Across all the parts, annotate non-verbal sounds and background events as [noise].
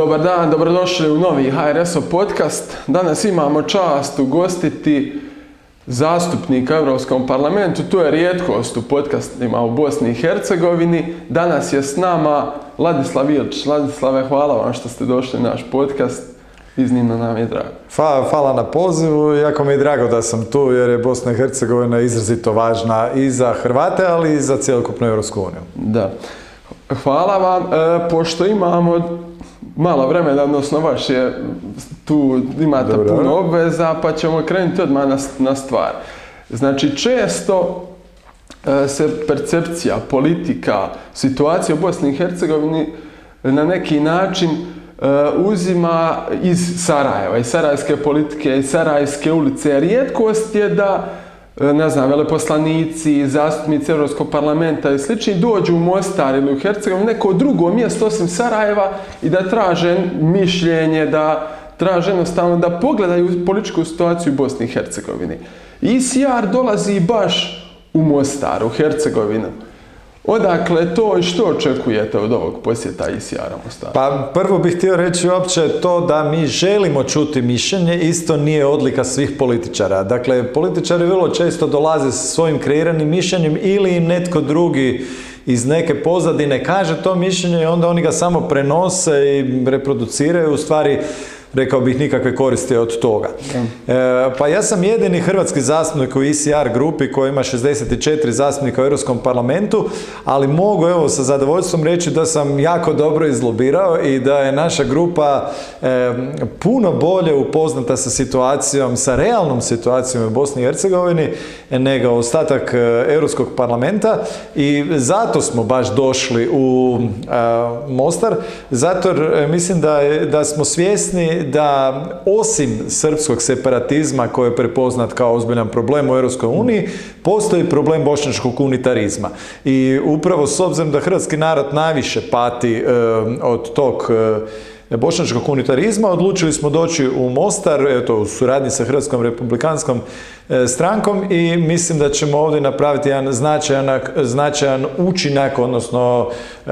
Dobar dan, dobrodošli u novi HRS-ov podcast. Danas imamo čast ugostiti zastupnika u Europskom parlamentu. To je rijetkost u podcastima u Bosni i Hercegovini. Danas je s nama Ladislav Ilč. Ladislave, hvala vam što ste došli na naš podcast. Iznimno nam je drago. Hvala, hvala na pozivu. Jako mi je drago da sam tu jer je Bosna i Hercegovina izrazito važna i za Hrvate, ali i za cjelokupnu Europsku uniju. Da. Hvala vam. E, pošto imamo malo vremena, odnosno vaš je tu imate Dobro. puno obveza, pa ćemo krenuti odmah na, na stvar. Znači, često e, se percepcija, politika, situacija u Bosni i Hercegovini na neki način e, uzima iz Sarajeva, iz sarajevske politike, iz sarajevske ulice. Rijetkost je da ne znam, veleposlanici, zastupnici Europskog parlamenta i slični dođu u Mostar ili u Hercegovinu, neko drugo mjesto osim Sarajeva i da traže mišljenje, da traže jednostavno da pogledaju političku situaciju u Bosni i Hercegovini. ICR dolazi baš u Mostar, u Hercegovinu. Odakle to i što očekujete od ovog posjeta ICR-a Mostar? Pa prvo bih htio reći uopće to da mi želimo čuti mišljenje, isto nije odlika svih političara. Dakle, političari vrlo često dolaze sa svojim kreiranim mišljenjem ili im netko drugi iz neke pozadine kaže to mišljenje i onda oni ga samo prenose i reproduciraju u stvari rekao bih nikakve koristi od toga. E, pa ja sam jedini hrvatski zastupnik u ICR grupi koji ima 64 zastupnika u Europskom parlamentu, ali mogu evo sa zadovoljstvom reći da sam jako dobro izlobirao i da je naša grupa e, puno bolje upoznata sa situacijom, sa realnom situacijom u Bosni i Hercegovini nego ostatak e, Europskog parlamenta i zato smo baš došli u e, Mostar, zato mislim da, da smo svjesni da osim srpskog separatizma koji je prepoznat kao ozbiljan problem u Europskoj uniji, postoji problem bošnjačkog unitarizma. I upravo s obzirom da hrvatski narod najviše pati e, od tog e, bošnjačkog unitarizma, odlučili smo doći u Mostar, eto, u suradnji sa Hrvatskom republikanskom e, strankom i mislim da ćemo ovdje napraviti jedan značajan, značajan učinak, odnosno e,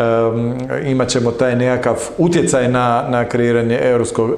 imat ćemo taj nekakav utjecaj na, na kreiranje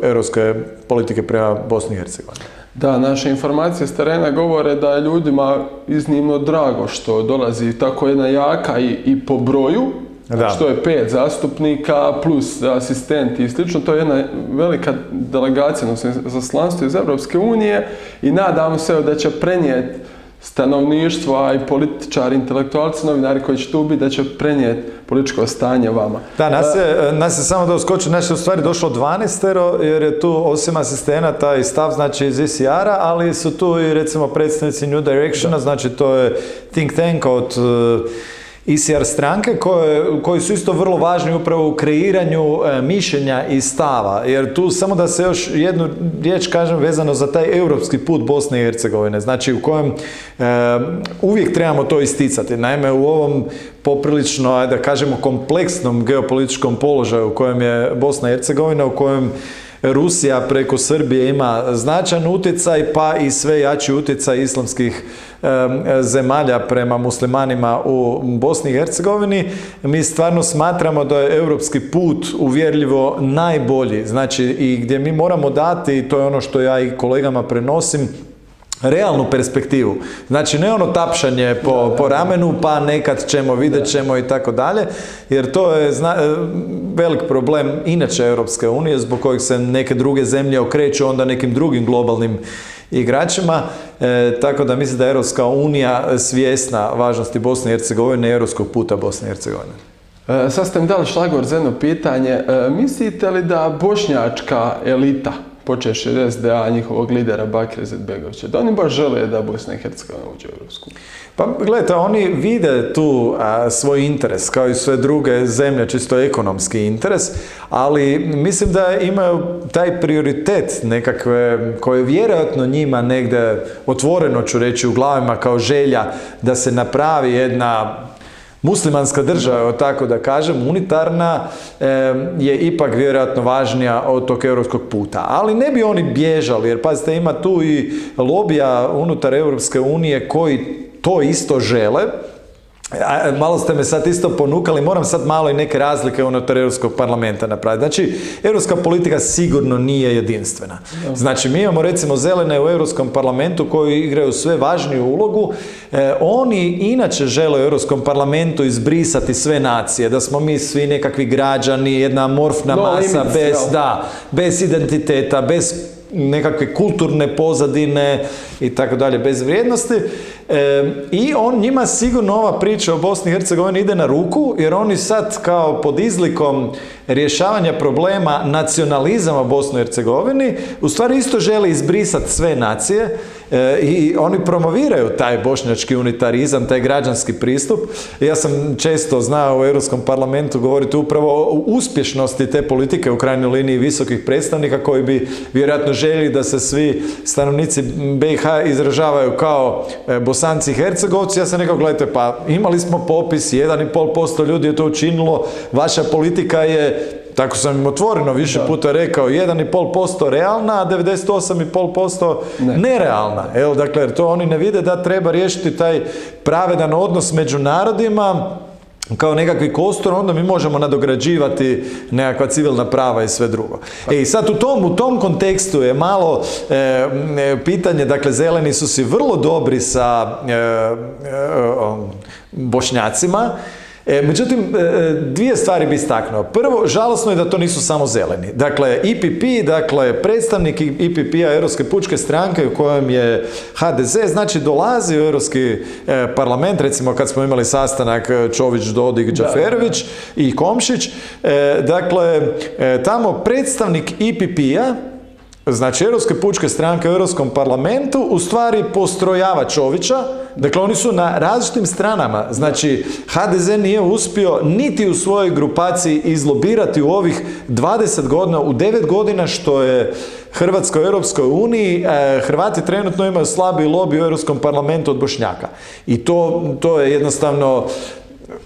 europske politike prema Bosni i Hercegovini. Da, naše informacije s terena govore da je ljudima iznimno drago što dolazi tako jedna jaka i, i po broju, Da. što je pet zastupnika plus asistenti i slično, to je jedna velika delegacija, odnosno zaslanstvo iz Europske unije i nadamo se da će prenijeti stanovništvo, a i političari, intelektualci, novinari koji će tu biti, da će prenijeti političko stanje vama. Da, nas je, nas je samo da uskočim, znači u stvari došlo 12 jer je tu osim asistenata i stav znači iz ICR-a, ali su tu i recimo predstavnici New Directiona, znači to je think tank od ICR stranke koje, koji su isto vrlo važni upravo u kreiranju e, mišljenja i stava. Jer tu samo da se još jednu riječ kažem vezano za taj europski put Bosne i Hercegovine, znači u kojem e, uvijek trebamo to isticati. Naime, u ovom poprilično, da kažemo, kompleksnom geopolitičkom položaju u kojem je Bosna i Hercegovina, u kojem Rusija preko Srbije ima značajan utjecaj, pa i sve jači utjecaj islamskih zemalja prema muslimanima u Bosni i Hercegovini. Mi stvarno smatramo da je europski put uvjerljivo najbolji. Znači i gdje mi moramo dati, i to je ono što ja i kolegama prenosim, realnu perspektivu. Znači ne ono tapšanje po, po ramenu pa nekad ćemo, vidjet ćemo i tako dalje, jer to je zna, velik problem inače Europske unije zbog kojeg se neke druge zemlje okreću onda nekim drugim globalnim igračima, e, tako da mislim da je Europska unija svjesna važnosti Bosne i Hercegovine i europskog puta Bosne i Hercegovine. E, sad ste mi dali šlagor za jedno pitanje. E, mislite li da bošnjačka elita, počeši od SDA, njihovog lidera Bakira Izetbegovića, da oni baš žele da Bosna i Hercegovina uđe u Europsku? Pa gledajte, oni vide tu svoj interes, kao i sve druge zemlje, čisto ekonomski interes, ali mislim da imaju taj prioritet nekakve, koje vjerojatno njima negdje otvoreno ću reći u glavima kao želja da se napravi jedna muslimanska država, tako da kažem, unitarna, je ipak vjerojatno važnija od tog europskog puta. Ali ne bi oni bježali, jer pazite, ima tu i lobija unutar Europske unije koji to isto žele, a, malo ste me sad isto ponukali, moram sad malo i neke razlike unutar Europskog parlamenta napraviti. Znači, europska politika sigurno nije jedinstvena. Znači, mi imamo recimo zelene u Europskom parlamentu koji igraju sve važniju ulogu. E, oni inače žele u Europskom parlamentu izbrisati sve nacije, da smo mi svi nekakvi građani, jedna amorfna No masa bez, da, bez identiteta, bez nekakve kulturne pozadine i tako dalje, bez vrijednosti. E, I on njima sigurno ova priča o Bosni i Hercegovini ide na ruku, jer oni sad kao pod izlikom rješavanja problema nacionalizama Bosni i Hercegovini, u stvari isto žele izbrisati sve nacije e, i oni promoviraju taj bošnjački unitarizam, taj građanski pristup. Ja sam često znao u Europskom parlamentu govoriti upravo o uspješnosti te politike u krajnjoj liniji visokih predstavnika koji bi vjerojatno željeli da se svi stanovnici BiH izražavaju kao e, bosanci i hercegovci. Ja sam rekao, gledajte, pa imali smo popis, 1,5% ljudi je to učinilo, vaša politika je tako sam im otvoreno više puta rekao, 1,5% realna, a 98,5% Ne. nerealna. Evo, dakle, jer to oni ne vide da treba riješiti taj pravedan odnos među narodima, kao nekakvi kostur, onda mi možemo nadograđivati nekakva civilna prava i sve drugo. E i sad u tom, u tom kontekstu je malo e, e, pitanje, dakle zeleni su si vrlo dobri sa e, e, bošnjacima, E, međutim, e, dvije stvari bi istaknuo. Prvo, žalosno je da to nisu samo zeleni. Dakle, IPP, dakle, predstavnik IPP-a Europske pučke stranke u kojem je HDZ, znači dolazi u Europski e, parlament, recimo kad smo imali sastanak e, Čović, Dodik, Đaferović i Komšić, e, dakle, e, tamo predstavnik IPP-a Znači, Europske pučke stranke u Europskom parlamentu u stvari postrojava Čovića, dakle oni su na različitim stranama. Znači, HDZ nije uspio niti u svojoj grupaciji izlobirati u ovih 20 godina, u 9 godina što je Hrvatska u Europskoj uniji, e, Hrvati trenutno imaju slabi lobby u Europskom parlamentu od Bošnjaka. I to, to je jednostavno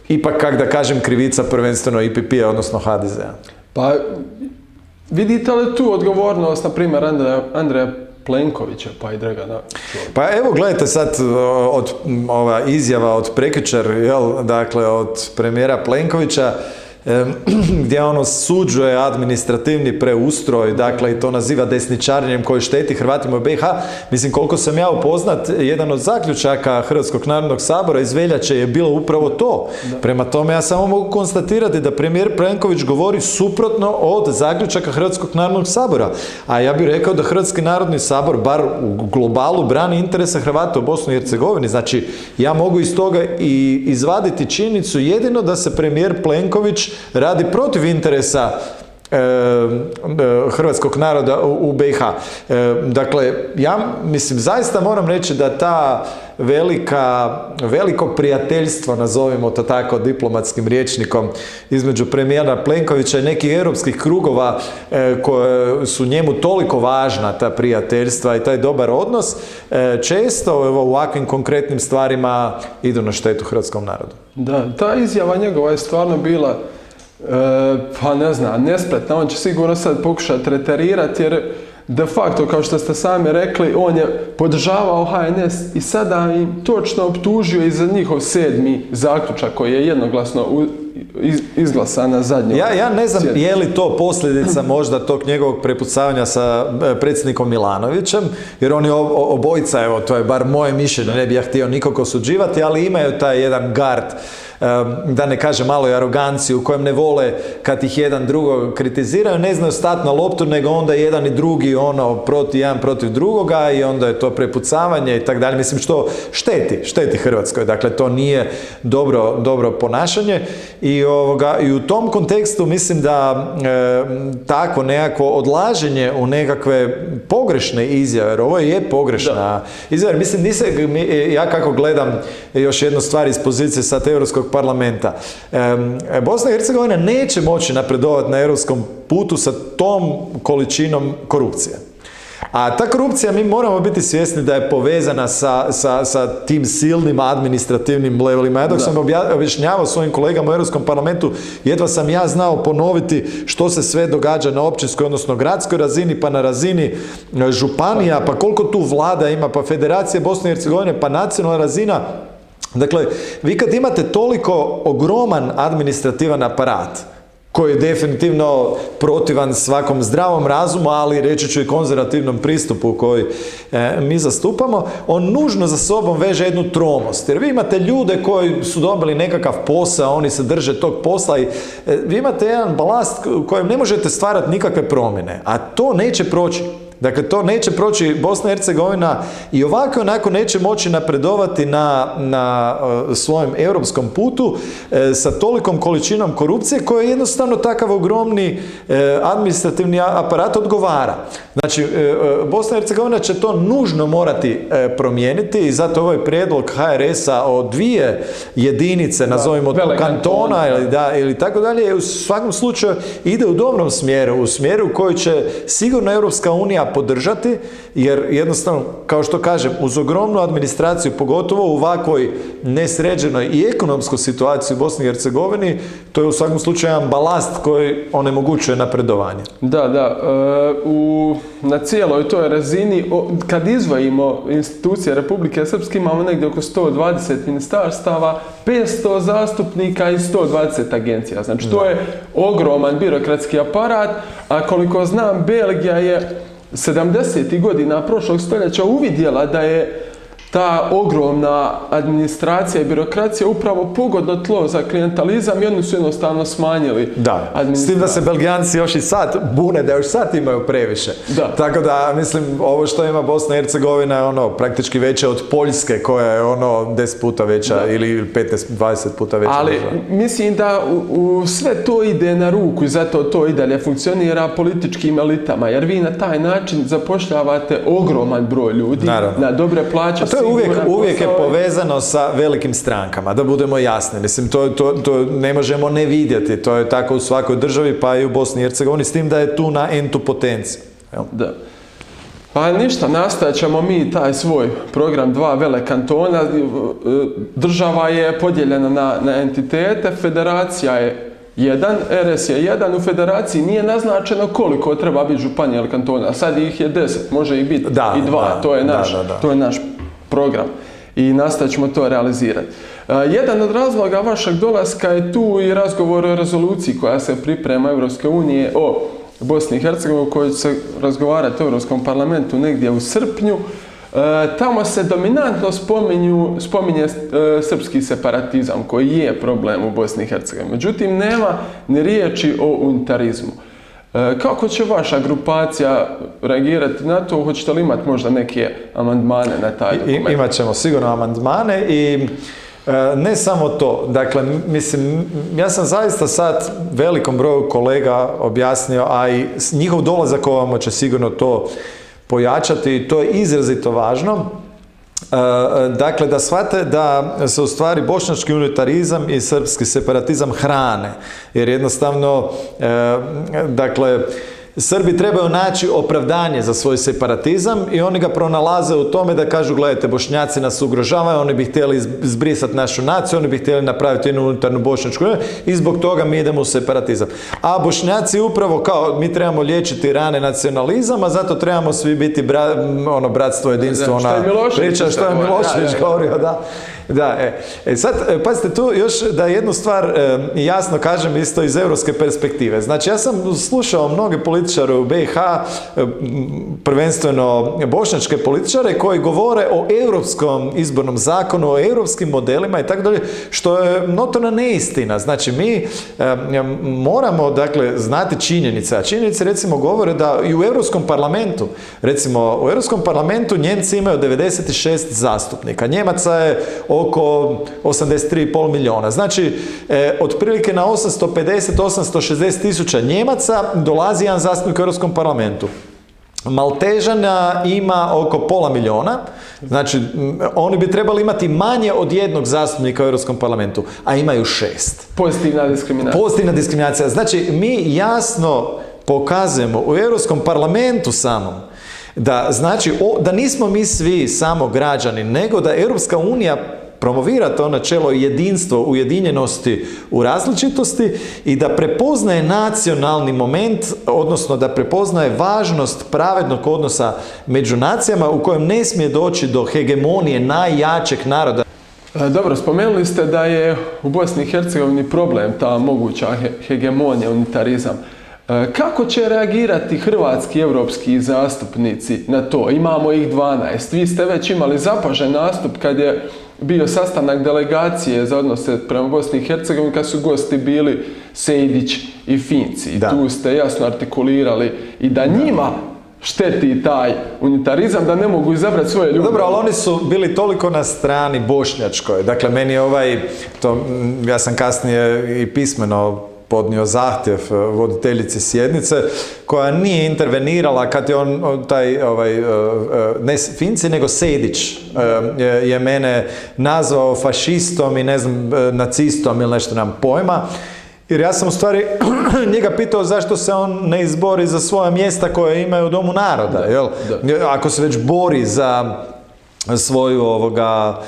ipak, kak da kažem, krivica prvenstveno IPP-a, odnosno HDZ-a. Pa, vidite li tu odgovornost, na primjer, Andreja, Plenkovića, pa i Dragana? Pa evo gledajte sad od ova izjava od prekjučer, jel, dakle od premijera Plenkovića, [clears throat] gdje on osuđuje administrativni preustroj, dakle i to naziva desničarenjem koji šteti Hrvatima u BiH. Mislim, koliko sam ja upoznat, jedan od zaključaka Hrvatskog narodnog sabora iz veljače je bilo upravo to. Prema tome, ja samo mogu konstatirati da premijer Plenković govori suprotno od zaključaka Hrvatskog narodnog sabora. A ja bih rekao da Hrvatski narodni sabor, bar u globalu, brani interese Hrvata u Bosni i Hercegovini. Znači, ja mogu iz toga i izvaditi činjenicu jedino da se premijer Plenković radi protiv interesa e, e, hrvatskog naroda u, u BiH. E, dakle, ja mislim, zaista moram reći da ta velika, veliko prijateljstvo, nazovimo to tako diplomatskim rječnikom, između premijera Plenkovića i nekih europskih krugova e, koje su njemu toliko važna, ta prijateljstva i taj dobar odnos, e, često evo, u ovakvim konkretnim stvarima idu na štetu hrvatskom narodu. Da, ta izjava njegova je stvarno bila, pa ne znam, nespretna. On će sigurno sad pokušati reterirati jer de facto, kao što ste sami rekli, on je podržavao HNS i sada im točno optužio i za njihov sedmi zaključak koji je jednoglasno iz- izglasan na zadnjoj Ja, ja ne znam je li to posljedica možda tog njegovog prepucavanja sa e, predsjednikom Milanovićem, jer oni ob- obojica, evo to je bar moje mišljenje, ne bih ja htio nikog osuđivati, ali imaju taj jedan gard, da ne kažem malo i aroganciju, u kojem ne vole kad ih jedan drugo kritiziraju, ne znaju stati na loptu, nego onda jedan i drugi ono protiv, jedan protiv drugoga i onda je to prepucavanje i tako dalje. Mislim što šteti, šteti Hrvatskoj. Dakle, to nije dobro, dobro ponašanje i, ovoga, i u tom kontekstu mislim da e, takvo nekako odlaženje u nekakve pogrešne izjave, jer ovo je pogrešna izjava, jer mislim, nisam, mi- ja kako gledam još jednu stvar iz pozicije sad Europskog parlamenta, em, Bosna i Hercegovina neće moći napredovati na europskom putu sa tom količinom korupcije. A ta korupcija, mi moramo biti svjesni da je povezana sa, sa, sa tim silnim administrativnim levelima. Ja dok sam obja- objašnjavao svojim kolegama u Europskom parlamentu, jedva sam ja znao ponoviti što se sve događa na općinskoj, odnosno gradskoj razini, pa na razini e, županija, pa koliko tu vlada ima, pa federacije Bosne i Hercegovine, pa nacionalna razina, Dakle, vi kad imate toliko ogroman administrativan aparat, koji je definitivno protivan svakom zdravom razumu, ali reći ću i konzervativnom pristupu koji e, mi zastupamo, on nužno za sobom veže jednu tromost. Jer vi imate ljude koji su dobili nekakav posao, oni se drže tog posla i e, vi imate jedan balast u kojem ne možete stvarati nikakve promjene, a to neće proći. Dakle, to neće proći Bosna i Hercegovina i ovako onako neće moći napredovati na, na uh, svojem europskom putu e, sa tolikom količinom korupcije koja je jednostavno takav ogromni e, administrativni aparat odgovara. Znači, e, Bosna i Hercegovina će to nužno morati promijeniti i zato ovaj prijedlog HRS-a o dvije jedinice, nazovimo to kantona ili, da, ili tako dalje, u svakom slučaju ide u dobrom smjeru, u smjeru koji će sigurno Europska unija podržati, jer jednostavno, kao što kažem, uz ogromnu administraciju, pogotovo u ovakvoj nesređenoj i ekonomskoj situaciji u Bosni i Hercegovini, to je u svakom slučaju jedan balast koji onemogućuje napredovanje. Da, da. E, u, na cijeloj toj razini, kad izvojimo institucije Republike Srpske, imamo negdje oko 120 ministarstava, 500 zastupnika i 120 agencija. Znači, to je ogroman birokratski aparat, a koliko znam, Belgija je 70. godina prošlog stoljeća uvidjela da je ta ogromna administracija i birokracija upravo pogodno tlo za klientalizam i oni su jednostavno smanjili Da, s tim da se Belgijanci još i sad bune, da još sad imaju previše. Da. Tako da, mislim, ovo što ima Bosna i Hercegovina je ono praktički veće od Poljske koja je ono 10 puta veća ili 15-20 puta veća. Ali mislim da u, sve to ide na ruku i zato to i dalje funkcionira političkim elitama, jer vi na taj način zapošljavate ogroman broj ljudi na dobre plaće uvijek, uvijek je povezano sa velikim strankama, da budemo jasni. Mislim, to, to, to ne možemo ne vidjeti. To je tako u svakoj državi, pa i u Bosni i Hercegovini, s tim da je tu na entu potenciju. Da. Pa ništa, nastavit ćemo mi taj svoj program dva vele kantona. Država je podijeljena na, na entitete, federacija je jedan, RS je jedan, u federaciji nije naznačeno koliko treba biti županija ili kantona. Sad ih je deset, može ih biti i dva, to, je naš, to je naš program i nastavit ćemo to realizirati. E, jedan od razloga vašeg dolaska je tu i razgovor o rezoluciji koja se priprema Europske unije o Bosni i Hercegovini koji će se razgovarati u Europskom parlamentu negdje u srpnju. E, tamo se dominantno spominju, spominje e, srpski separatizam koji je problem u Bosni i Hercegovini. Međutim, nema ni riječi o unitarizmu. E, kako će vaša grupacija reagirati na to? Hoćete li imati možda neke amandmane na taj dokument? Imat ćemo sigurno amandmane i e, ne samo to, dakle, mislim, ja sam zaista sad velikom broju kolega objasnio, a i njihov dolazak ovamo će sigurno to pojačati i to je izrazito važno. Dakle, da shvate da se u stvari bošnjački unitarizam i srpski separatizam hrane. Jer jednostavno, e, dakle, Srbi trebaju naći opravdanje za svoj separatizam i oni ga pronalaze u tome da kažu gledajte bošnjaci nas ugrožavaju, oni bi htjeli zbrisati našu naciju, oni bi htjeli napraviti jednu unutarnju bošnjačku i zbog toga mi idemo u separatizam. A bošnjaci upravo kao mi trebamo liječiti rane nacionalizama, zato trebamo svi biti ono bratstvo, jedinstvo, ona priča što je Milošević govorio, da. Da, e. e sad, e, pazite tu još da jednu stvar e, jasno kažem isto iz europske perspektive. Znači, ja sam slušao mnoge političare u BiH, e, prvenstveno bošnjačke političare, koji govore o europskom izbornom zakonu, o europskim modelima i tako dalje, što je notorna neistina. Znači, mi moramo, dakle, znati činjenice, a činjenice recimo govore da i u Europskom parlamentu, recimo u Europskom parlamentu Njemci imaju 96 zastupnika, Njemaca je oko 83,5 milijuna. Znači, e, otprilike na 850-860 tisuća Njemaca dolazi jedan zastupnik u Europskom parlamentu. Maltežana ima oko pola milijuna, znači oni bi trebali imati manje od jednog zastupnika u Europskom parlamentu, a imaju šest. Pozitivna diskriminacija. Pozitivna diskriminacija. Znači mi jasno pokazujemo u Europskom parlamentu samom da znači da nismo mi svi samo građani, nego da Europska unija promovira to načelo jedinstvo, ujedinjenosti u različitosti i da prepoznaje nacionalni moment, odnosno da prepoznaje važnost pravednog odnosa među nacijama u kojem ne smije doći do hegemonije najjačeg naroda. E, Dobro, spomenuli ste da je u Bosni i Hercegovini problem ta moguća he- hegemonija, unitarizam. E, Kako će reagirati hrvatski europski zastupnici na to? Imamo ih 12. Vi ste već imali zapažen nastup kad je bio sastanak delegacije za odnose prema Bosni i Hercegovini kad su gosti bili Sejdić i Finci. I tu ste jasno artikulirali i da njima šteti taj unitarizam, da ne mogu izabrati svoje ljude. Dobro, ali oni su bili toliko na strani bošnjačkoj. Dakle, meni je ovaj, to, ja sam kasnije i pismeno podnio zahtjev e, voditeljici sjednice koja nije intervenirala kad je on taj ovaj e, e, ne Finci nego Sejdić e, je, mene nazvao fašistom i ne znam nacistom ili nešto nam pojma jer ja sam u stvari [clears throat] njega pitao zašto se on ne izbori za svoja mjesta koje imaju u Domu naroda, jel? Ako se već bori za svoju ovoga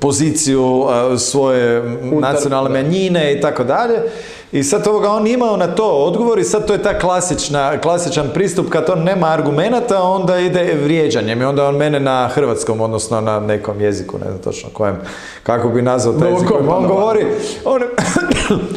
poziciju svoje nacionalne manjine i tako dalje. I sad ovoga on imao na to odgovor i sad to je ta klasična, klasičan pristup kad on nema argumenata onda ide vrijeđanjem i onda on mene na hrvatskom odnosno na nekom jeziku, ne znam točno kojem, kako bi nazvao taj jezik on Novokomponovan. govori, on,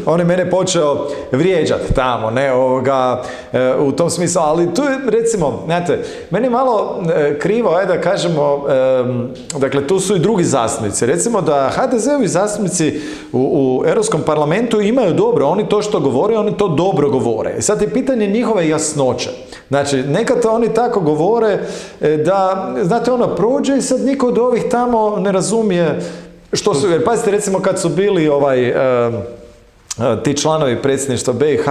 [coughs] on je mene počeo vrijeđati tamo, ne, ovoga, e, u tom smislu, ali tu je, recimo, znate, meni je malo e, krivo, ajde da kažemo, em, dakle, tu su i drugi zastupnici, recimo da HDZ-ovi zastupnici u, u Europskom parlamentu imaju dobro, oni to što govore, oni to dobro govore. I sad je pitanje njihove jasnoće. Znači, nekad oni tako govore e, da, znate, ono prođe i sad niko od ovih tamo ne razumije što su, jer pazite, recimo kad su bili ovaj, e, ti članovi predsjedništva BiH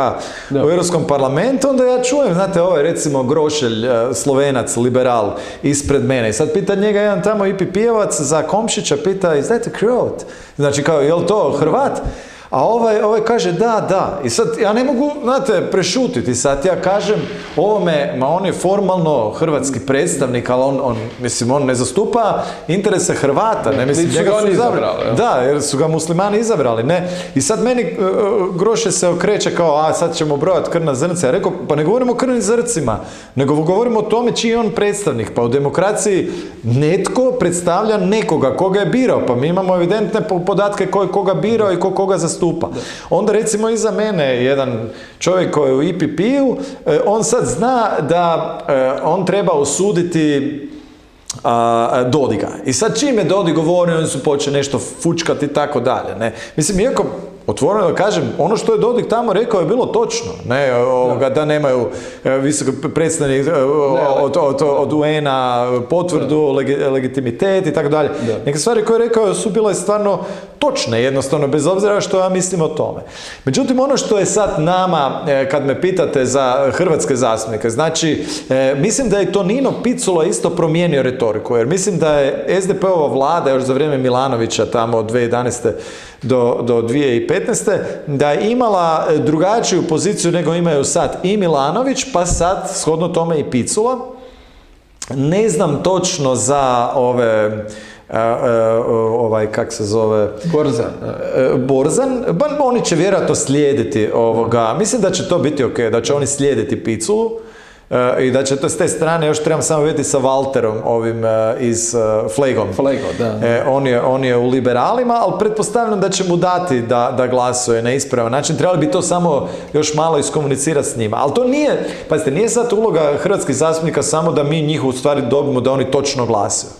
u Europskom parlamentu, onda ja čujem, znate, ovaj recimo Grošelj, e, slovenac, liberal, ispred mene. I sad pita njega jedan tamo IPP-evac za Komšića, pita, is that a Croat? Znači kao, je li to Hrvat? A ovaj, ovaj kaže da, da. I sad ja ne mogu, znate, prešutiti. Sad ja kažem ovome, ma on je formalno hrvatski predstavnik, ali on, on mislim, on ne zastupa interese Hrvata. Ne, mislim, njega ga su izabrali. Da, jer su ga muslimani izabrali, ne. I sad meni e, Groše se okreće kao, a sad ćemo brojat krvna zrnca. Ja rekao, pa ne govorimo o krvnim zrcima, nego govorimo o tome čiji je on predstavnik. Pa u demokraciji netko predstavlja nekoga, koga je birao. Pa mi imamo evidentne po- podatke ko je koga birao i ko koga zastupa. Onda recimo iza mene jedan čovjek koji je u IPP-u, e, on sad zna da e, on treba osuditi a, Dodiga. I sad čim je Dodig govorio, oni su počeli nešto fučkati i tako dalje. Ne? Mislim, iako otvoreno da kažem, ono što je Dodik tamo rekao je bilo točno. Ne, ovoga, da. nemaju e, visoko predstavnik e, od, od, od UN-a potvrdu, legi- legitimitet i tako dalje. Neke stvari koje je rekao su bile stvarno točne, jednostavno, bez obzira što ja mislim o tome. Međutim, ono što je sad nama, e, kad me pitate za hrvatske zastupnike, znači, mislim da je Tonino Picula isto promijenio retoriku, jer mislim da je SDP-ova vlada još za vrijeme Milanovića, tamo od 2011. do, do 2015. da je imala e, drugačiju poziciju nego imaju sad i Milanović, pa sad, shodno tome i Picula. Ne znam točno za ove a, a, ovaj, kak se zove, Borzan. e, Borzan, ba, oni će vjerojatno slijediti ovoga, mislim da će to biti ok, da će oni slijediti Piculu e, i da će to s te strane, još trebam samo vidjeti sa Walterom ovim e, iz e, Flegom. Flego, da. E, on, je, on je u liberalima, ali pretpostavljam da će mu dati da, da glasuje na ispravan način. Trebali bi to samo još malo iskomunicirati s njima. Ali to nije, pazite, nije sad uloga hrvatskih zastupnika samo da mi njih u stvari dobimo da oni točno glasuju.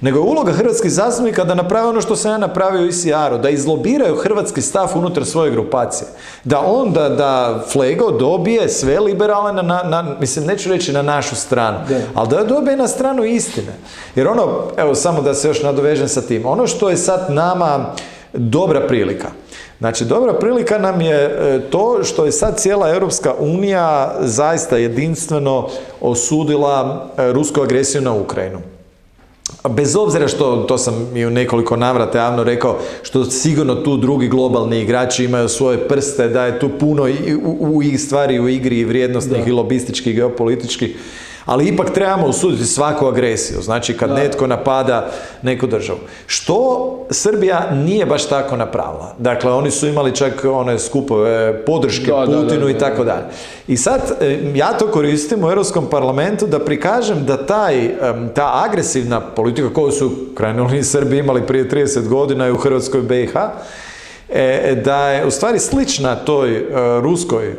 Nego je uloga hrvatskih zastupnika da naprave ono što sam ja napravio u ICR-u, da izlobiraju hrvatski stav unutar svoje grupacije. Da on, da, da Flego dobije sve liberale na, na, na- mislim, neću reći na našu stranu, Da. ali da dobije na stranu istine. Jer ono, evo samo da se još nadovežem sa tim, ono što je sad nama dobra prilika, Znači, dobra prilika nam je e, to što je sad cijela Europska unija zaista jedinstveno osudila e, rusku agresiju na Ukrajinu. Bez obzira što, to sam i u nekoliko navrata javno rekao, što sigurno tu drugi globalni igrači imaju svoje prste, da je tu puno i u, u stvari u igri i vrijednostnih i lobističkih i geopolitičkih, Ali ipak trebamo osuditi svaku agresiju, znači kad netko napada neku državu. Što Srbija nije baš tako napravila. Dakle, oni su imali čak one skupove podrške Da, da, Putinu da, i da, tako dalje. I sad, e, ja to koristim u Europskom parlamentu da prikažem da taj, ta agresivna politika koju su liniji Srbi imali prije 30 godina i u Hrvatskoj BiH, e, da je u stvari slična toj e, ruskoj,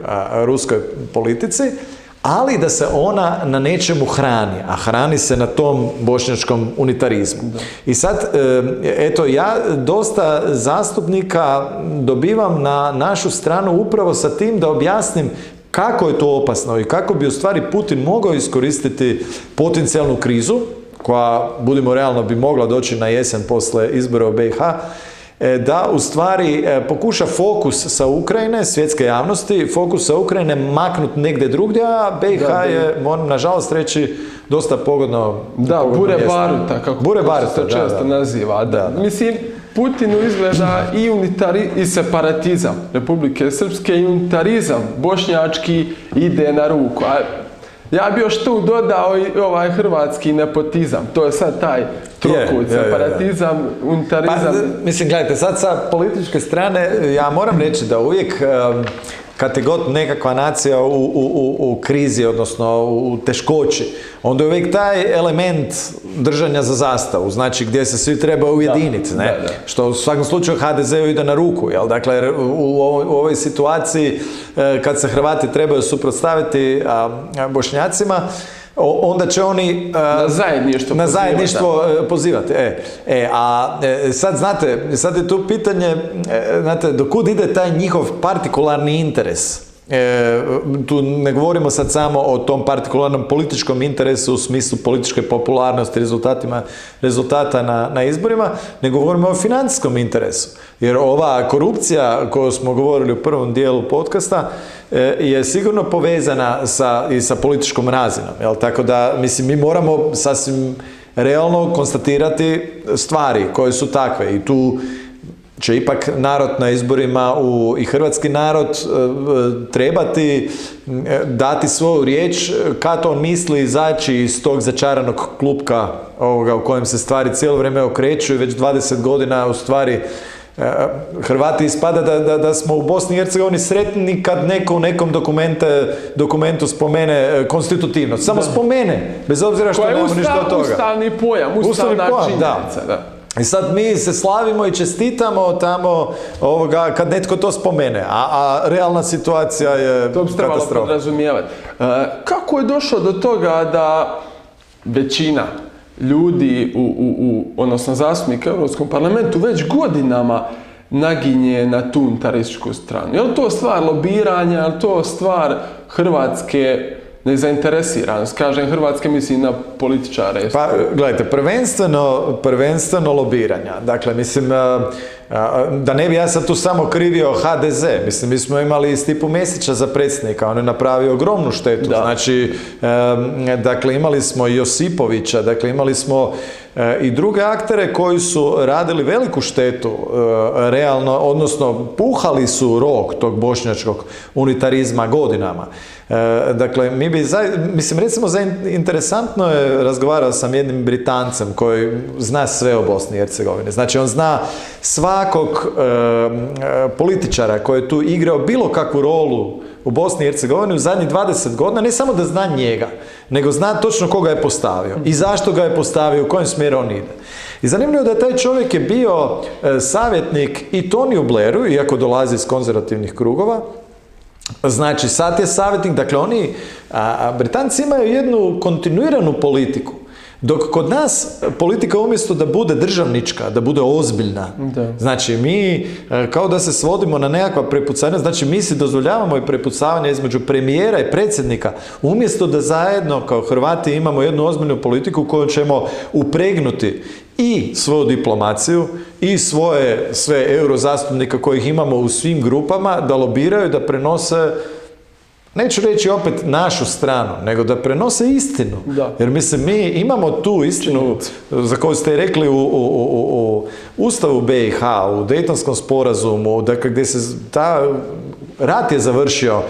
ruskoj politici, ali da se ona na nečemu hrani, a hrani se na tom bošnjačkom unitarizmu. I sad, e, eto, ja dosta zastupnika dobivam na našu stranu upravo sa tim da objasnim kako je to opasno i kako bi u stvari Putin mogao iskoristiti potencijalnu krizu, koja, budimo realno, bi mogla doći na jesen posle izbora u BiH, da u stvari e, pokuša fokus sa Ukrajine, svjetske javnosti, fokus sa Ukrajine maknut negdje drugdje, a BiH Da, da. je, moram nažalost reći, dosta pogodno Da, pogodno bure mjesto. baruta, kako, Bure baruta, se to često da. naziva. Da. Mislim, Putinu izgleda i unitari, i separatizam Republike Srpske i unitarizam bošnjački ide na ruku. A ja bi još tu dodao i ovaj hrvatski nepotizam. To je sad taj trokut, separatizam, unitarizam. Pa, mislim, gledajte, sad sa političke strane, ja moram reći da uvijek em, kad je god nekakva nacija u, u, u, u krizi, odnosno u teškoći, onda je uvijek taj element držanja za zastavu, znači gdje se svi treba ujediniti, ne? da, da. Što u svakom slučaju HDZ-u ide na ruku, jel? Dakle, u, u ovoj, u ovoj situaciji e, kad se Hrvati trebaju suprotstaviti a, a, Bošnjacima, onda će oni a, Na zajedništvo na pozivati, zajedništvo e, pozivati. E, e, a e, sad znate, sad je tu pitanje, e, znate, dokud ide taj njihov partikularni interes? E, tu ne govorimo sad samo o tom partikularnom političkom interesu u smislu političke popularnosti, rezultatima, rezultata na, na izborima, nego govorimo o financijskom interesu. Jer ova korupcija koju smo govorili u prvom dijelu podcasta e, je sigurno povezana sa, i sa političkom razinom. Jel? Tako da, mislim, mi moramo sasvim realno konstatirati stvari koje su takve i tu će ipak narod na izborima u, i hrvatski narod e, e, trebati e, dati svoju riječ kad on misli izaći iz tog začaranog klupka ovoga u kojem se stvari cijelo vrijeme okreću i već 20 godina u stvari e, Hrvati ispada da, da, da smo u Bosni i Hercegovini sretni kad neko u nekom dokumente, dokumentu spomene e, konstitutivnost. Samo spomene, bez obzira što nemamo ništa od toga. ustavni pojam, ustavna Ustavni pojam, da. činjenica. Da. I sad mi se slavimo i čestitamo tamo ovoga, kad netko to spomene, a, a realna situacija je To bi trebalo podrazumijevati. E, kako je došlo do toga da većina ljudi, u, u, u, odnosno zastupnika u Europskom parlamentu već godinama naginje na tu unitarističku stranu? Je li to stvar lobiranja, je li to stvar Hrvatske nezainteresiranost? Kažem Hrvatske, mislim na političare. Pa, gledajte, prvenstveno, prvenstveno lobiranja. Dakle, mislim, da ne bi ja sad tu samo krivio HDZ, mislim, mi smo imali Stipu Mesića za predsjednika, on je napravio ogromnu štetu. Da. Znači, dakle, imali smo Josipovića, dakle, imali smo i druge aktere koji su radili veliku štetu, e, realno, odnosno, puhali su rok tog bošnjačkog unitarizma godinama. E, dakle, mi bi, mislim, recimo, za interesantno je, razgovarao sam jednim Britancem koji zna sve o Bosni i Hercegovini. Znači, on zna svakog e, e, političara koji je tu igrao bilo kakvu rolu u Bosni i Hercegovini u zadnjih 20 godina, ne samo da zna njega, nego zna točno koga je postavio i zašto ga je postavio, u kojem smjeru on ide. I zanimljivo da taj čovjek je bio e, savjetnik i Toniju Blairu, iako dolazi iz konzervativnih krugova, Znači, sad je savjetnik, dakle oni, a Britanci imaju jednu kontinuiranu politiku. Dok kod nas politika umjesto da bude državnička, da bude ozbiljna, Da. znači mi e, kao da se svodimo na nekakva prepucanja, znači mi si dozvoljavamo i prepucavanje između premijera i predsjednika, umjesto da zajedno kao Hrvati imamo jednu ozbiljnu politiku koju ćemo upregnuti i svoju diplomaciju i svoje sve eurozastupnika kojih imamo u svim grupama da lobiraju, da prenose neću reći opet našu stranu, nego da prenose istinu. Da. Jer mislim, mi imamo tu istinu za koju ste rekli u, u, u, u- Ustavu BiH, u Dejtonskom sporazumu, dakle gdje se ta rat je završio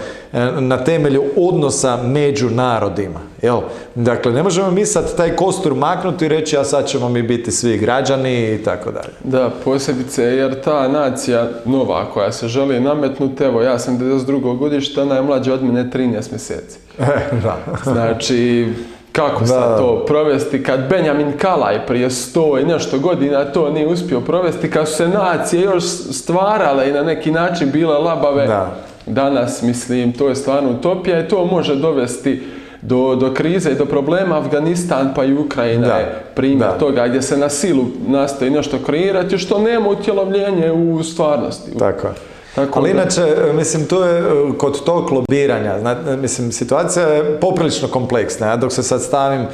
na temelju odnosa među narodima. Jel? Dakle, ne možemo mi sad taj kostur maknuti i reći a sad ćemo mi biti svi građani i tako dalje. Da, posebice jer ta nacija nova koja se želi nametnuti, evo ja sam 92. godište, ona je mlađa od mene 13 mjeseci. [laughs] da. Znači, kako sad to provesti kad Benjamin Kalaj prije sto i nešto godina to nije uspio provesti, kad su se nacije još stvarale i na neki način bile labave, Da. Danas mislim to je stvarno utopija i to može dovesti do, do krize i do problema Afganistan pa i Ukrajina Da. je primjer Da. toga gdje se na silu nastoji nešto kreirati što nema utjelovljenje u stvarnosti. Tako je. Tako Ali da- inače, mislim, tu je e, kod tog lobiranja, zna- mislim, situacija je poprilično kompleksna. Ja dok se sad stavim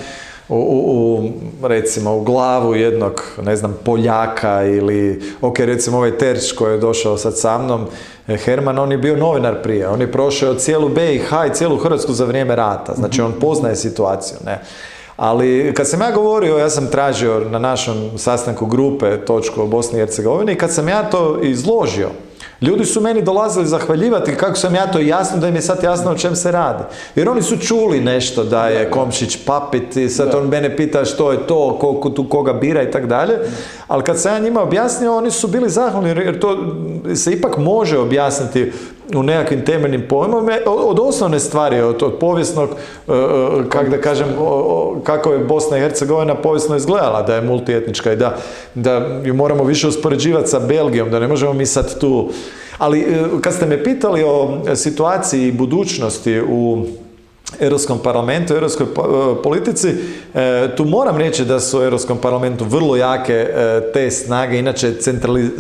u, u, recimo, u glavu jednog, ne znam, Poljaka ili, ok, recimo ovaj Terč koji je došao sad sa mnom, e, Herman, on je bio novinar prije, on je prošao cijelu BiH i cijelu Hrvatsku za vrijeme rata, znači on poznaje situaciju, ne. Ali kad sam ja govorio, ja sam tražio na našem sastanku grupe točku o Bosni i Hercegovini i kad sam ja to izložio, Ljudi su meni dolazili zahvaljivati kako sam ja to jasno, da im je sad jasno o čem se radi. Jer oni su čuli nešto da je Komšić papit i sad on mene pita što je to, koliko tu koga bira i tako dalje. Ali kad sam ja njima objasnio, oni su bili zahvalni jer to se ipak može objasniti u nekakvim temeljnim pojmovima od, od osnovne stvari, od, od povijesnog, e, e, kak da kažem, kako je Bosna i Hercegovina povijesno izgledala, da je multietnička i da, da ju moramo više uspoređivati sa Belgijom, da ne možemo mi sad tu... Ali e, kad ste me pitali o situaciji i budućnosti u Europskom parlamentu, europskoj e, politici, e, tu moram reći da su u Europskom parlamentu vrlo jake e, te snage, inače centrali-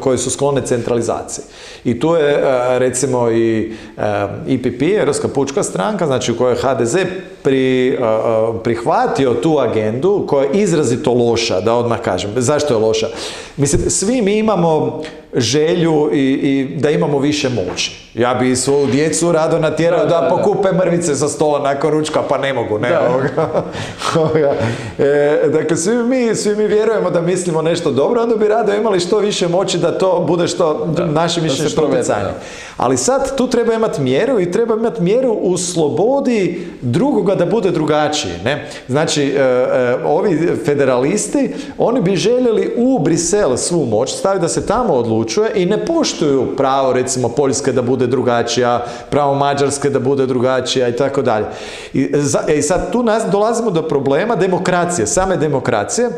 koje, su sklone centralizaciji. I tu je recimo i IPP, Europska pučka stranka, znači u kojoj je HDZ pri, prihvatio tu agendu koja je izrazito loša, da odmah kažem. Zašto je loša? Mislim, svi mi imamo želju i, i da imamo više moći. Ja bi svoju djecu rado natjerao da, Da, da, da. pokupe mrvice sa stola nakon ručka, pa ne mogu, ne. Da. ovoga. [laughs] Ovoga. E, dakle, svi mi, svi mi vjerujemo da mislimo nešto dobro, onda bi rado imali što više moći da to bude što naše mišljenje što. Ali sad tu treba imati mjeru i treba imati mjeru u slobodi drugoga da bude drugačiji. Ne? Znači, e, e, ovi federalisti, oni bi željeli u Brisel svu moć staviti da se tamo odlučuje i ne poštuju pravo, recimo, Poljske da bude drugačija, pravo Mađarske da bude drugačija i tako dalje. I, e, sad tu nas dolazimo do problema demokracije, same demokracije,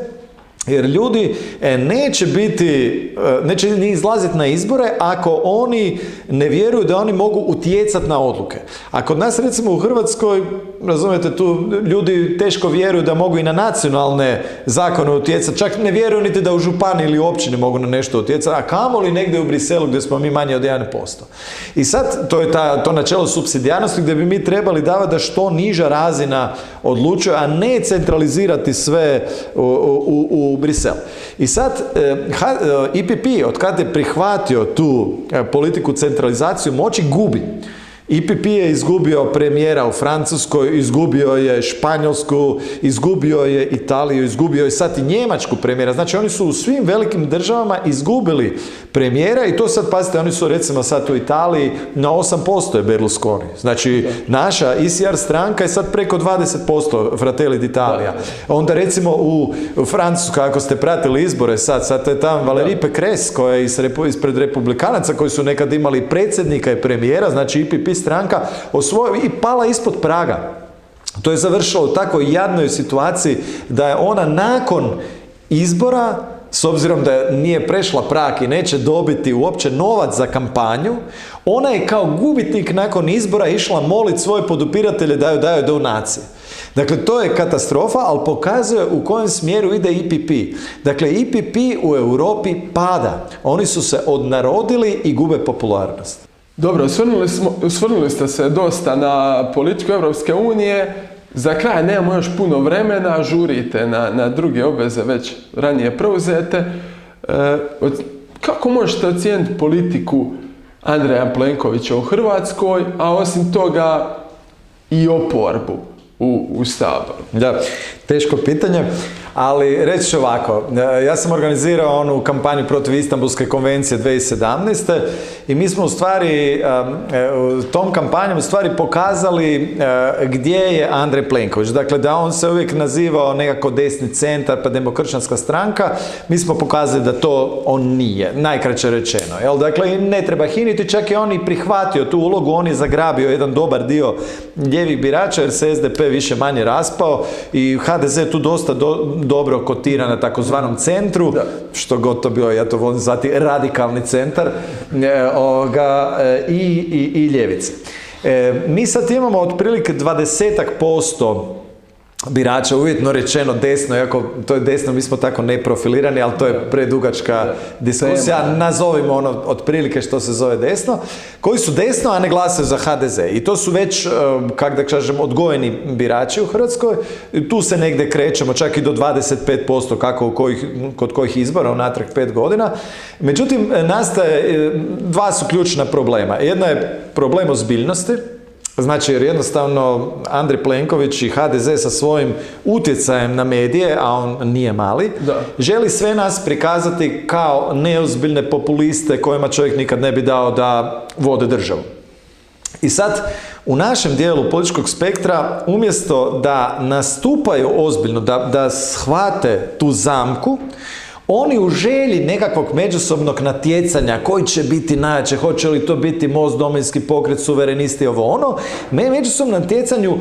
jer ljudi e, neće biti, e, neće ni izlaziti na izbore ako oni ne vjeruju da oni mogu utjecati na odluke. A kod nas recimo u Hrvatskoj, razumijete, tu ljudi teško vjeruju da mogu i na nacionalne zakone utjecati, čak ne vjeruju niti da u županiji ili općini mogu na nešto utjecati, a kamoli negdje u Briselu gdje smo mi manje od 1%. I sad, to je ta, to načelo subsidijarnosti gdje bi mi trebali davati da što niža razina odlučuje, a ne centralizirati sve u, u, u Brisel. I sad, H- eh, IPP, od kada je prihvatio tu eh, politiku centralizaciju moći, gubi. IPP je izgubio premijera u Francuskoj, izgubio je Španjolsku, izgubio je Italiju, izgubio je sad i Njemačku premijera. Znači oni su u svim velikim državama izgubili premijera i to sad, pazite, oni su recimo sad u Italiji na 8% je Berlusconi. Znači naša ICR stranka je sad preko 20% Fratelli d'Italia. Onda recimo u Francuskoj, ako ste pratili izbore sad, sad je tamo Valérie Pécresse koja je ispred republikanaca koji su nekad imali predsjednika i premijera, znači IPP stranka, osvojila i pala ispod praga. To je završilo u takvoj jadnoj situaciji da je ona nakon izbora, s obzirom da nije prešla prag i neće dobiti uopće novac za kampanju, ona je kao gubitnik nakon izbora išla moliti svoje podupiratelje da joj daju donacije. Dakle, to je katastrofa, ali pokazuje u kojem smjeru ide IPP. Dakle, IPP u Europi pada. Oni su se odnarodili i gube popularnost. Dobro, osvrnuli, smo, osvrnuli ste se dosta na politiku Europske unije. Za kraj nemamo još puno vremena, žurite na, na druge obveze već ranije preuzete. E, od- kako možete ocijeniti politiku Andreja Plenkovića u Hrvatskoj, a osim toga i oporbu u, u Saboru? Da, teško pitanje, Ali reći ću ovako, e, ja sam organizirao onu kampanju protiv Istanbulske konvencije 2017. i mi smo u stvari e, tom kampanjom u stvari pokazali gdje je Andrej Plenković. Dakle, da on se uvijek nazivao nekako desni centar pa demokršćanska stranka, mi smo pokazali da to on nije, najkraće rečeno. Jel? Dakle, ne treba hiniti, čak i on i prihvatio tu ulogu, on je zagrabio jedan dobar dio ljevih birača jer se SDP više manje raspao i HDZ tu dosta dobro kotira na takozvanom centru, što gotovo bio, ja to volim zvati radikalni centar e, ovoga, e, i, i, i ljevice. E, mi sad imamo otprilike 20% posto birača, uvjetno rečeno desno, iako to je desno, mi smo tako neprofilirani, ali to je predugačka diskusija, nazovimo ono otprilike što se zove desno, koji su desno, a ne glasaju za HDZ. I to su već, eh, kak da kažem, odgojeni birači u Hrvatskoj. Tu se negdje krećemo, čak i do 25%, kako kojih, kod kojih izbora, unatrag pet godina. Međutim, nastaje, eh, dva su ključna problema. Jedna je problem ozbiljnosti, Znači, jer jednostavno Andrej Plenković i HDZ sa svojim utjecajem na medije, a on nije mali, želi sve nas prikazati kao neozbiljne populiste kojima čovjek nikad ne bi dao da vode državu. I sad, u našem dijelu političkog spektra, umjesto da nastupaju ozbiljno, da, da shvate tu zamku, oni u želji nekakvog međusobnog natjecanja, koji će biti najjače, hoće li to biti most, dominski pokret, suverenisti, ovo ono, međusobnom natjecanju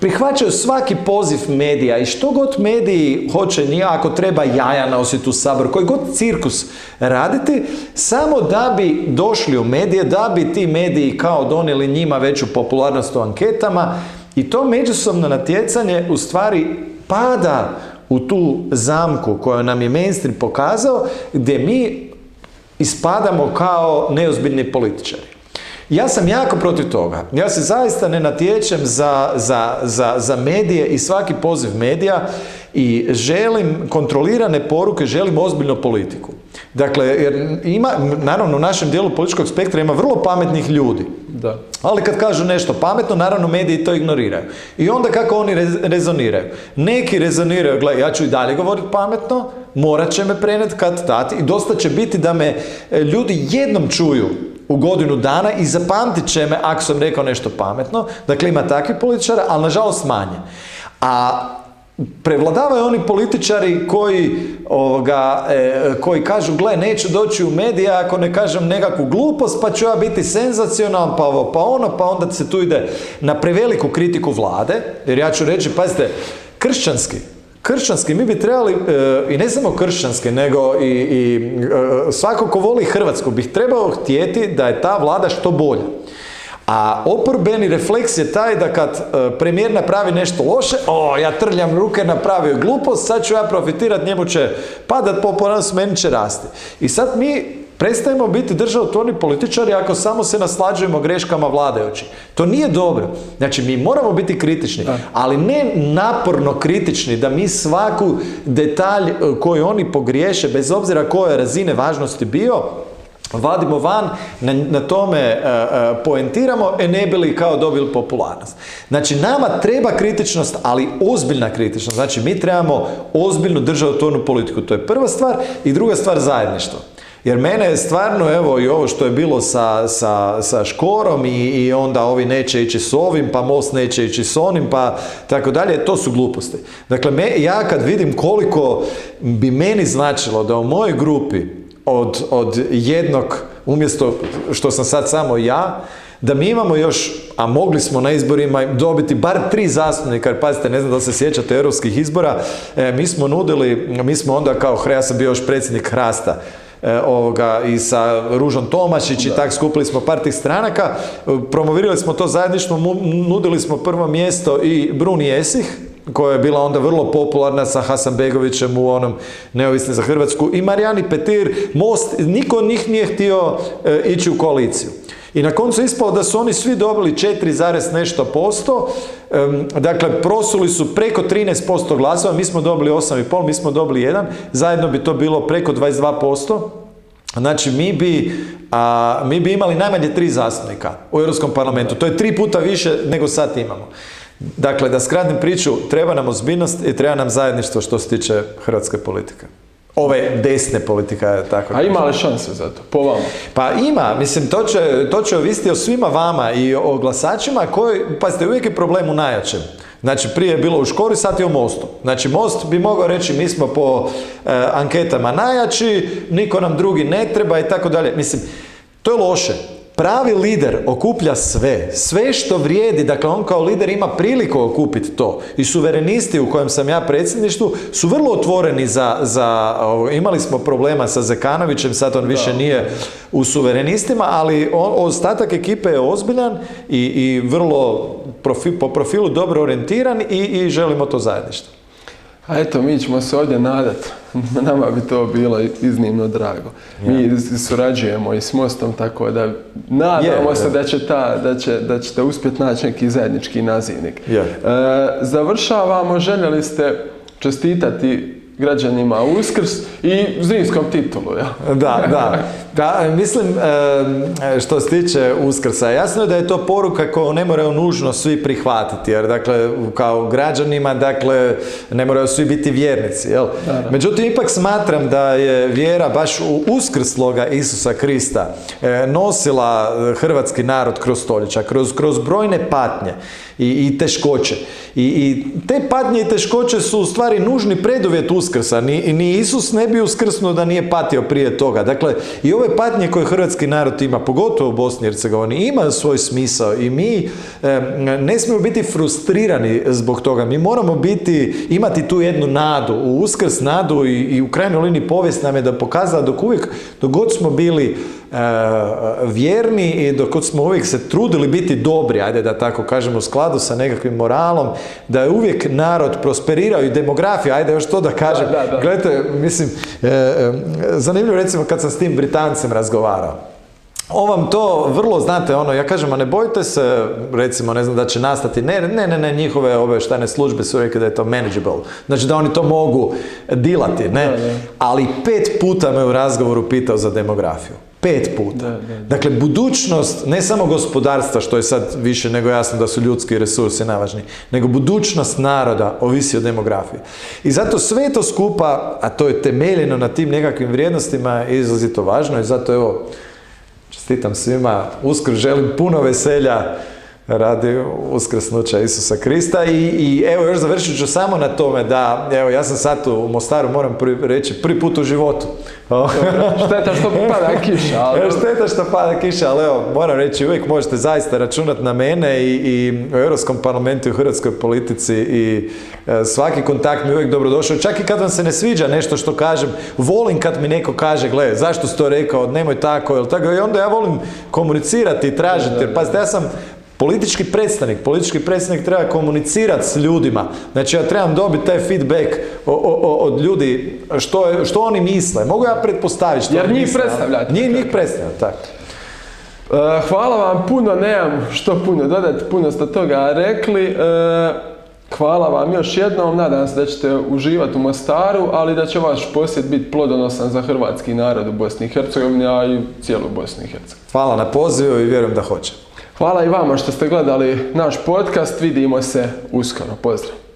prihvaćaju svaki poziv medija. I što god mediji hoće, nije ako treba jaja nositi u sabor, koji god cirkus raditi, samo da bi došli u medije, da bi ti mediji kao donijeli njima veću popularnost u anketama. I to međusobno natjecanje u stvari pada u tu zamku koju nam je mainstream pokazao, gdje mi ispadamo kao neozbiljni političari. Ja sam jako protiv toga. Ja se zaista ne natječem za, za, za, za medije i svaki poziv medija i želim kontrolirane poruke, želim ozbiljnu politiku. Dakle, jer ima, naravno u našem dijelu političkog spektra ima vrlo pametnih ljudi. Da. Ali kad kažu nešto pametno, naravno mediji to ignoriraju. I onda kako oni rezoniraju? Neki rezoniraju, gledaj, ja ću i dalje govoriti pametno, morat će me preneti kad tati i dosta će biti da me e, ljudi jednom čuju u godinu dana i zapamtit će me ako sam rekao nešto pametno. Dakle, ima takvi političara, ali nažalost manje. A prevladavaju oni političari koji, ovoga, e, koji kažu gle neću doći u medije ako ne kažem nekakvu glupost pa ću ja biti senzacionalan pa ovo pa ono pa onda se tu ide na preveliku kritiku vlade jer ja ću reći pazite kršćanski kršćanski mi bi trebali e, i ne samo kršćanski nego i, i e, svako ko voli Hrvatsku bih trebao htjeti da je ta vlada što bolja a oporbeni refleks je taj da kad e, premijer napravi nešto loše, o, ja trljam ruke, napravio glupost, sad ću ja profitirati, njemu će padat populanost, meni će rasti. I sad mi prestajemo biti državotvorni političari ako samo se naslađujemo greškama vladajući. To nije dobro. Znači, mi moramo biti kritični, ali ne naporno kritični, da mi svaku detalj e, koji oni pogriješe, bez obzira koje razine važnosti bio, vadimo van, na, na tome e, e, poentiramo, e ne bi li kao dobili popularnost. Znači, nama treba kritičnost, ali ozbiljna kritičnost. Znači, mi trebamo ozbiljnu državotvornu politiku. To je prva stvar. I druga stvar, zajedništvo. Jer mene je stvarno, evo i ovo što je bilo sa, sa, sa Škorom i, i onda ovi neće ići s ovim, pa Most neće ići s onim, pa tako dalje, to su gluposti. Dakle, me, ja kad vidim koliko bi meni značilo da u mojoj grupi od, od jednog, umjesto što sam sad samo ja, da mi imamo još, a mogli smo na izborima dobiti bar tri zastupnika, jer pazite, ne znam da se sjećate europskih izbora, e, mi smo nudili, mi smo onda kao, ja sam bio još predsjednik Hrasta, e, ovoga, i sa Ružom Tomašić i tak skupili smo par tih stranaka, promovirali smo to zajedništvo, nudili smo prvo mjesto i Bruni Esih, koja je bila onda vrlo popularna sa Hasanbegovićem u onom Neovisni za Hrvatsku i Marijani Petir, Most, niko od njih nije htio e, ići u koaliciju. I na koncu ispalo da su oni svi dobili 4, nešto posto, dakle prosuli su preko 13% glasova, mi smo dobili 8,5, mi smo dobili 1, zajedno bi to bilo preko 22%. Znači mi bi, mi bi imali najmanje tri zastupnika u Europskom parlamentu. To je tri puta više nego sad imamo. Dakle, da skratim priču, treba nam ozbiljnost i treba nam zajedništvo što se tiče hrvatske politike. Ove desne politike, tako A ima li šanse za to, po vama? Pa ima, mislim, to će, to će ovisiti o svima vama i o glasačima koji, pazite, uvijek je problem u najjačem. Znači, prije je bilo u Škori, sad je u Mostu. Znači, Most bi mogao reći, mi smo po e, anketama najjači, niko nam drugi ne treba i tako dalje. Mislim, to je loše. Pravi lider okuplja sve, sve što vrijedi, dakle on kao lider ima priliku okupiti to. I suverenisti u kojem sam ja predsjedništvu su vrlo otvoreni za, za imali smo problema sa Zekanovićem, sad on više nije u suverenistima, ali ostatak ekipe je ozbiljan i, i vrlo po profilu dobro orijentiran i, i želimo to zajedništvo. A eto, mi ćemo se ovdje nadati. [laughs] Nama bi to bilo iznimno drago. Mi surađujemo i s Mostom, tako da nadamo se da, će ta, da, će, da ćete uspjeti naći neki zajednički nazivnik. E, završavamo, željeli ste čestitati građanima Uskrs i zimskom titulu. Ja? Da, [laughs] da. Da, mislim, što se tiče Uskrsa, jasno je da je to poruka koju ne moraju nužno svi prihvatiti, jer dakle, kao građanima, dakle, ne moraju svi biti vjernici, jel? Međutim, ipak smatram da je vjera baš u uskrsloga Isusa Krista e, nosila hrvatski narod kroz stoljeća, kroz, kroz brojne patnje i, i teškoće. I, I, te patnje i teškoće su u stvari nužni preduvjet uskrsa. Ni, ni Isus ne bi uskrsnuo da nije patio prije toga. Dakle, i ove patnje koje hrvatski narod ima, pogotovo u Bosni i Hercegovini, ima svoj smisao i mi ne smijemo biti frustrirani zbog toga. Mi moramo biti, imati tu jednu nadu, u uskrs nadu i, i u krajnjoj liniji povijest nam je da pokazala dok uvijek, dok god smo bili E, vjerni i dok smo uvijek se trudili biti dobri, ajde da tako kažemo, u skladu sa nekakvim moralom, da je uvijek narod prosperirao i demografija, ajde još to da kažem. Gledajte, mislim, e, e, zanimljivo recimo kad sam s tim Britancem razgovarao. On vam to vrlo, znate, ono, ja kažem, a ne bojite se, recimo, ne znam, da će nastati, ne, ne, ne, ne njihove ove štajne službe su rekli da je to manageable, znači da oni to mogu dilati, ne, ali pet puta me u razgovoru pitao za demografiju. Pet puta. Dakle, budućnost, ne samo gospodarstva, što je sad više nego jasno da su ljudski resursi najvažniji, nego budućnost naroda ovisi o demografiji. I zato sve to skupa, a to je temeljeno na tim nekakvim vrijednostima, je izrazito važno i zato evo, čestitam svima, uskoro želim puno veselja, radi uskrsnuća Isusa Krista i, i evo još završit ću samo na tome da, evo ja sam sad u Mostaru, moram reći, prvi put u životu. Šteta što pada kiša. Ali... [laughs] Šteta što pada kiša, ali evo, moram reći, uvijek možete zaista računati na mene i, i u Europskom parlamentu i u hrvatskoj politici i e, svaki kontakt mi je uvijek dobrodošao. Čak i kad vam se ne sviđa nešto što kažem, volim kad mi neko kaže, gle, zašto si to rekao, nemoj tako, ili tako, i onda ja volim komunicirati i tražiti, jer pazite, ja sam Politički predstavnik, politički predstavnik treba komunicirati s ljudima. Znači ja trebam dobiti taj feedback od ljudi što, što oni misle. Mogu ja pretpostaviti što Jer njih predstavljate. Njih, njih predstavljate, tako. E, hvala vam puno, nemam što puno dodati, puno ste toga rekli. E, hvala vam još jednom, nadam se da ćete uživati u Mostaru, ali da će vaš posjet biti plodonosan za hrvatski narod u Bosni i Hercegovini, a i cijelu Bosni i Hercegovini. Hvala na pozivu i vjerujem da hoće. Hvala i vama što ste gledali naš podcast. Vidimo se uskoro. Pozdrav!